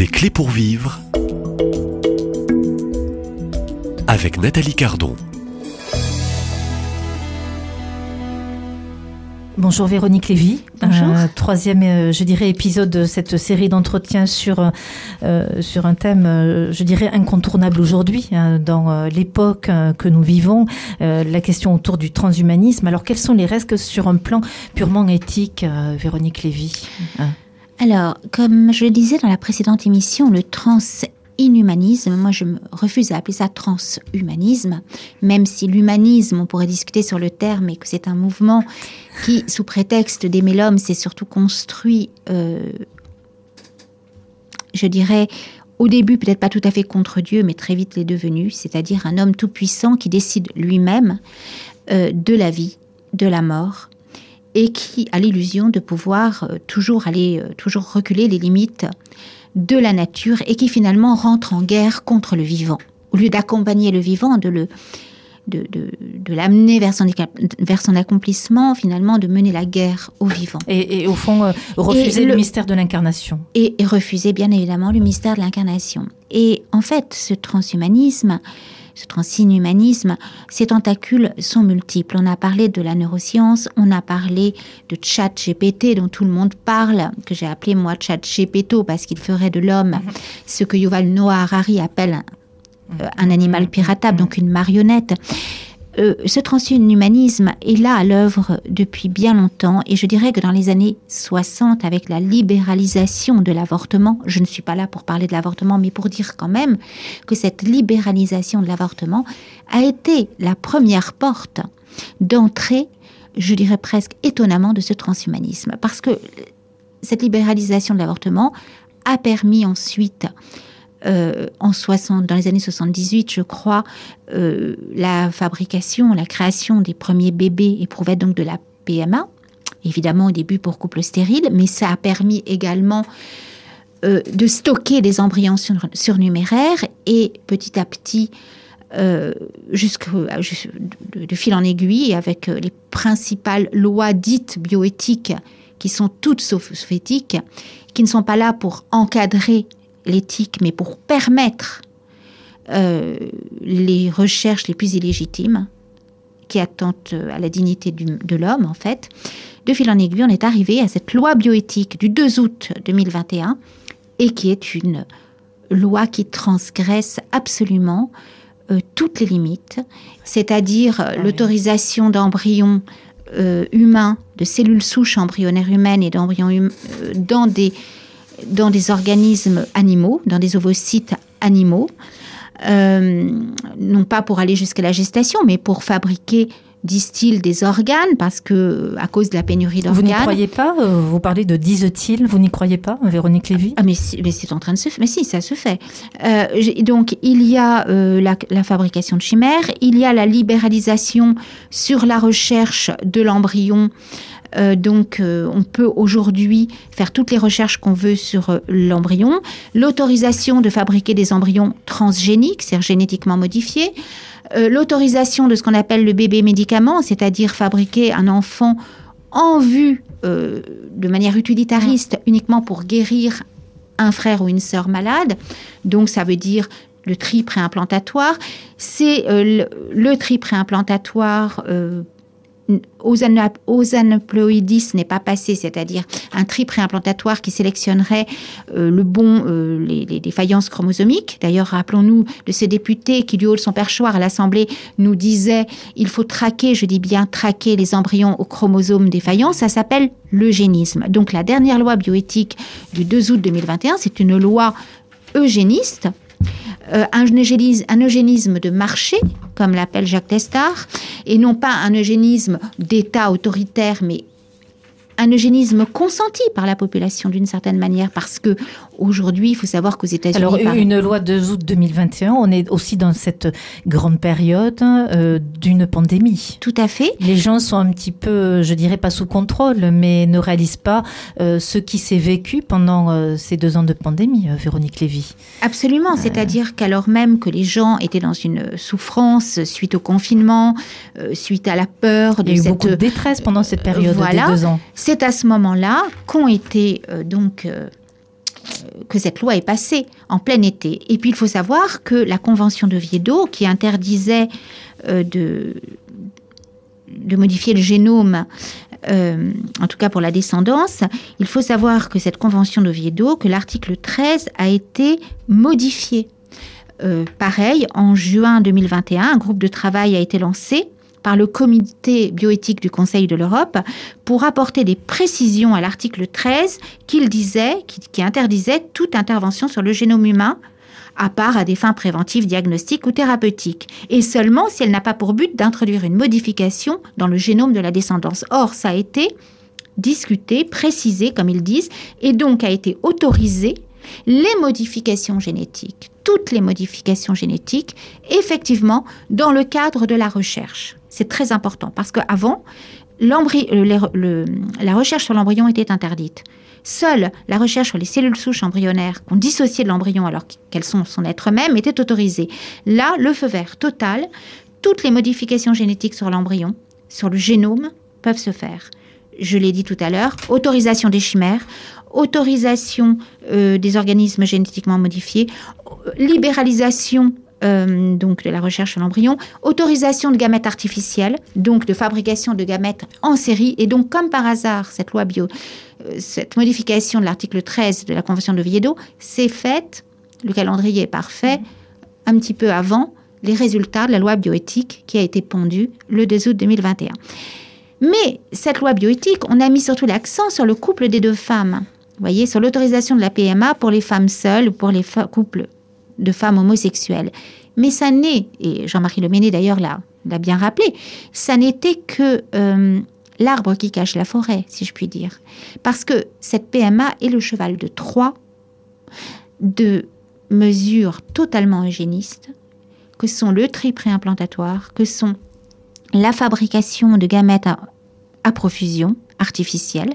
Des clés pour vivre avec Nathalie Cardon. Bonjour Véronique Lévy. Bonjour. Euh, troisième, euh, je dirais, épisode de cette série d'entretiens sur, euh, sur un thème, euh, je dirais, incontournable aujourd'hui, hein, dans euh, l'époque euh, que nous vivons, euh, la question autour du transhumanisme. Alors, quels sont les risques sur un plan purement éthique, euh, Véronique Lévy? Hein Alors, comme je le disais dans la précédente émission, le transinhumanisme, moi je me refuse à appeler ça transhumanisme, même si l'humanisme, on pourrait discuter sur le terme et que c'est un mouvement qui, sous prétexte d'aimer l'homme, s'est surtout construit, euh, je dirais, au début peut-être pas tout à fait contre Dieu, mais très vite l'est devenu, c'est-à-dire un homme tout-puissant qui décide lui-même euh, de la vie, de la mort, et qui a l'illusion de pouvoir euh, toujours aller, euh, toujours reculer les limites de la nature et qui finalement rentre en guerre contre le vivant. Au lieu d'accompagner le vivant, de le de, de, de l'amener vers son, vers son accomplissement, finalement de mener la guerre au vivant. et, et au fond, euh, refuser le... le- mystère de l'incarnation. Et, et refuser bien évidemment le mystère de l'incarnation. Et en fait, ce transhumanisme, ce transinhumanisme, ces tentacules sont multiples. On a parlé de la neuroscience, on a parlé de chat GPT dont tout le monde parle, que j'ai appelé moi chat GPT parce qu'il ferait de l'homme ce que Yuval Noah Harari appelle euh, un animal piratable, donc une marionnette. Euh, ce transhumanisme est là à l'œuvre depuis bien longtemps et je dirais que dans les années 60, avec la libéralisation de l'avortement, je ne suis pas là pour parler de l'avortement, mais pour dire quand même que cette libéralisation de l'avortement a été la première porte d'entrée, je dirais presque étonnamment, de ce transhumanisme. Parce que cette libéralisation de l'avortement a permis ensuite euh, en 60, dans les années 78, je crois, euh, la fabrication, la création des premiers bébés éprouvaient donc de la PMA, évidemment au début pour couple stérile, mais ça a permis également euh, de stocker des embryons sur- surnuméraires et petit à petit, euh, de, fil en aiguille, avec les principales lois dites bioéthiques, qui sont toutes sauf éthiques, qui ne sont pas là pour encadrer l'éthique, mais pour permettre euh, les recherches les plus illégitimes qui attentent euh, à la dignité du- de l'homme, en fait. De fil en aiguille, on est arrivé à cette loi bioéthique du 2 août 2021 et qui est une loi qui transgresse absolument euh, toutes les limites, c'est-à-dire oui. l'autorisation d'embryons euh, humains, de cellules souches embryonnaires humaines et d'embryons hum- dans des dans des organismes animaux, dans des ovocytes animaux, euh, non pas pour aller jusqu'à la gestation, mais pour fabriquer, disent-ils, des organes, parce que à cause de la pénurie Vous n'y d'organes. croyez pas euh, Vous parlez de disent-ils, vous n'y croyez pas, Véronique Lévy? Ah mais mais c'est en train de se faire. Mais si, ça se fait. Euh, donc il y a euh, la, la fabrication de chimères, il y a la libéralisation sur la recherche de l'embryon. Euh, donc euh, on peut aujourd'hui faire toutes les recherches qu'on veut sur euh, l'embryon, l'autorisation de fabriquer des embryons transgéniques, c'est-à-dire génétiquement modifiés, l'autorisation de ce qu'on appelle le bébé médicament, c'est-à-dire fabriquer un enfant en vue de manière utilitariste uniquement pour guérir un frère ou une sœur malade. Donc ça veut dire le tri préimplantatoire. C'est euh, le, le tri préimplantatoire euh, aneuploïdis n'est pas passé, c'est-à-dire un tri préimplantatoire qui sélectionnerait euh, le bon, euh, les, défaillances chromosomiques. D'ailleurs, rappelons-nous de ce député qui, du haut de son perchoir à l'Assemblée, nous disait il faut traquer, je dis bien traquer les embryons aux chromosomes défaillants. Ça s'appelle l'eugénisme. Donc, la dernière loi bioéthique du 2 août 2021, c'est une loi eugéniste un, eugénisme, un de marché, comme l'appelle Jacques Testard, et non pas un eugénisme d'État autoritaire, mais un eugénisme consenti par la population d'une certaine manière, parce que aujourd'hui, il faut savoir qu'aux États-Unis, Alors, par- une loi de août 2021, on est aussi dans cette grande période euh, d'une pandémie. tout à fait, Les gens sont un petit peu, je dirais pas sous contrôle, mais ne réalisent pas euh, ce qui s'est vécu pendant euh, ces deux ans de pandémie, Véronique Lévy. absolument. C'est-à-dire qu'alors même que les gens étaient dans une souffrance suite au confinement, suite à la peur de Il y a eu cette beaucoup de détresse pendant cette période voilà. des deux ans. C'est à ce moment-là qu'ont été donc que cette loi est passée en plein été. Et puis il faut savoir que la Convention de Viedo, qui interdisait euh, de, de modifier le génome, euh, en tout cas pour la descendance, il faut savoir que cette Convention de Viedo, que l'article 13 a été modifié. Euh, pareil, en juin 2021, un groupe de travail a été lancé par le comité bioéthique du Conseil de l'Europe pour apporter des précisions à l'article 13 qu'il disait, qui, interdisait toute intervention sur le génome humain à part à des fins préventives, diagnostiques ou thérapeutiques, et seulement si elle n'a pas pour but d'introduire une modification dans le génome de la descendance. Or, ça a été discuté, précisé, comme ils disent, et donc a été autorisé les modifications génétiques, toutes les modifications génétiques, effectivement, dans le cadre de la recherche. C'est très important parce qu'avant, euh, la recherche sur l'embryon était interdite. Seule la recherche sur les cellules souches embryonnaires qu'on dissociait de l'embryon alors qu'elles sont son être même était autorisée. Là, le feu vert total, toutes les modifications génétiques sur l'embryon, sur le génome, peuvent se faire. Je l'ai dit tout à l'heure, autorisation des chimères, autorisation euh, des organismes génétiquement modifiés, libéralisation euh, donc de la recherche sur l'embryon, autorisation de gamètes artificiels, donc de fabrication de gamètes en série, et donc comme par hasard, cette loi bio, euh, cette modification de l'article 13 de la Convention de Viedo s'est faite, le calendrier est parfait, un petit peu avant les résultats de la loi bioéthique qui a été pondue le 2 août 2021. Mais cette loi bioéthique, on a mis surtout l'accent sur le couple des deux femmes. Vous voyez, sur l'autorisation de la PMA pour les femmes seules ou pour les couples de femmes homosexuelles. Mais ça n'est, et Jean-Marie Leméné d'ailleurs l'a, l'a bien rappelé, ça n'était que euh, l'arbre qui cache la forêt, si je puis dire. Parce que cette PMA est le cheval de Troie de mesures totalement eugénistes, que sont le tri préimplantatoire, que sont la fabrication de gamètes à profusion artificielle,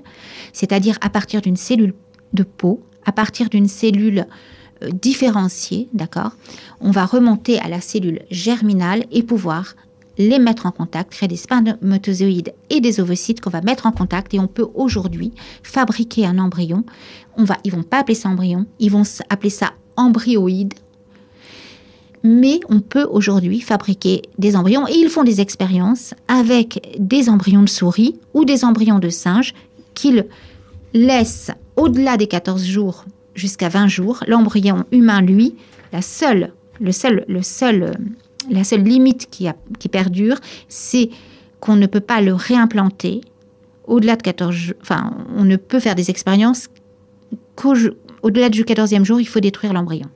c'est-à-dire à partir d'une cellule de peau, à partir d'une cellule euh, différenciée, d'accord? On va remonter à la cellule germinale et pouvoir les mettre en contact, créer des spermatozoïdes et des ovocytes qu'on va mettre en contact et on peut aujourd'hui fabriquer un embryon. On va, ils vont pas appeler ça embryon, ils vont appeler ça embryoïde. Mais on peut aujourd'hui fabriquer des embryons et ils font des expériences avec des embryons de souris ou des embryons de singes qu'ils laissent au-delà des 14 jours jusqu'à 20 jours. L'embryon humain, lui, la seule, le seul, le seul, la seule limite qui, perdure, c'est qu'on ne peut pas le réimplanter au-delà de 14 jours. Enfin, on ne peut faire des expériences qu'au-delà du 14e jour, il faut détruire l'embryon.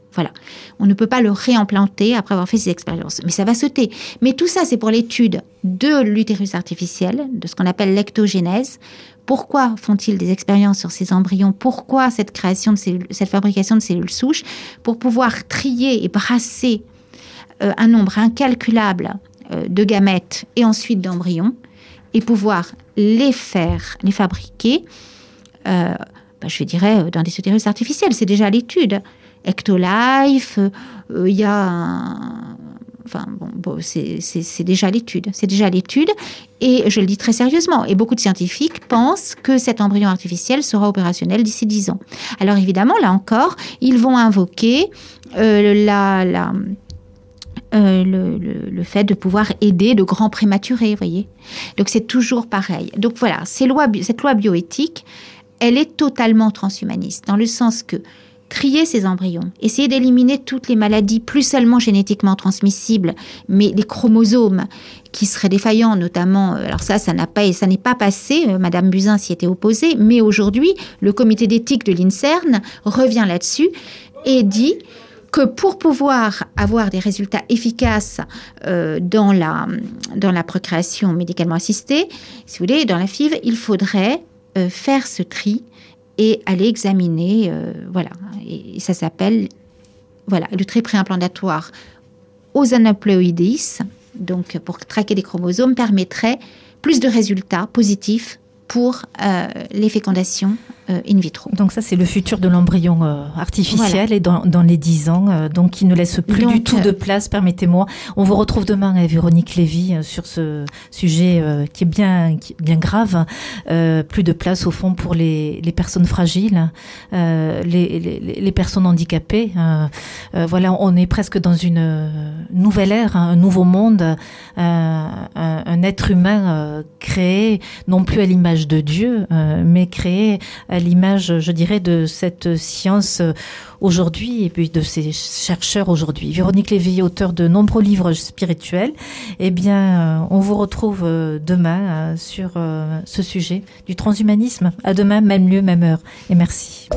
On ne peut pas le réimplanter après avoir fait ces expériences. Mais ça va sauter. Mais tout ça, c'est pour l'étude de l'utérus artificiel, de ce qu'on appelle l'ectogénèse, pourquoi font-ils des expériences sur ces embryons? Pourquoi cette création de cette fabrication de cellules souches? Pour pouvoir trier et brasser euh, un nombre incalculable euh, de gamètes et ensuite d'embryons et pouvoir les faire, les fabriquer, euh, bah, je dirais, dans des utérus artificiels. C'est déjà l'étude. Ectolife, il y a un, Enfin, bon, c'est déjà l'étude. C'est déjà l'étude. Et je le dis très sérieusement. Et beaucoup de scientifiques pensent que cet embryon artificiel sera opérationnel d'ici 10 ans. Alors évidemment, là encore, ils vont invoquer euh, euh, le, fait de pouvoir aider de grands prématurés, voyez. Donc c'est toujours pareil. Donc voilà, cette loi bioéthique, elle est totalement transhumaniste, dans le sens que trier ces embryons, essayer d'éliminer toutes les maladies, plus seulement génétiquement transmissibles, mais les chromosomes qui seraient défaillants, notamment. Euh, alors ça, ça n'est pas passé. Euh, Madame Buzyn s'y était opposée, mais aujourd'hui, le comité d'éthique de l'Incern revient là-dessus et dit que pour pouvoir avoir des résultats efficaces euh, dans, la, dans la procréation médicalement assistée, si vous voulez, dans la FIV, il faudrait faire ce tri et aller examiner, euh, voilà, et ça s'appelle, voilà, le préimplantatoire aux aneuploïdes, donc pour traquer des chromosomes, permettrait plus de résultats positifs pour euh, les fécondations euh, in vitro. Donc ça, c'est le futur de l'embryon euh, artificiel voilà. et dans, dans, les 10 ans, euh, donc qui ne laisse plus donc, du tout de place, permettez-moi. On vous retrouve demain avec Véronique Lévy sur ce sujet qui est bien, qui est bien grave. plus de place au fond pour les, les personnes fragiles, les, les, les, personnes handicapées. voilà, on est presque dans une nouvelle ère, un nouveau monde, un, un, être humain créé non plus à l'image de Dieu, mais créé à l'image, je dirais, de cette science aujourd'hui et puis de ces chercheurs aujourd'hui. Véronique Lévy, auteur de nombreux livres spirituels. Eh bien, on vous retrouve demain sur ce sujet du transhumanisme. À demain, même lieu, même heure. Et merci.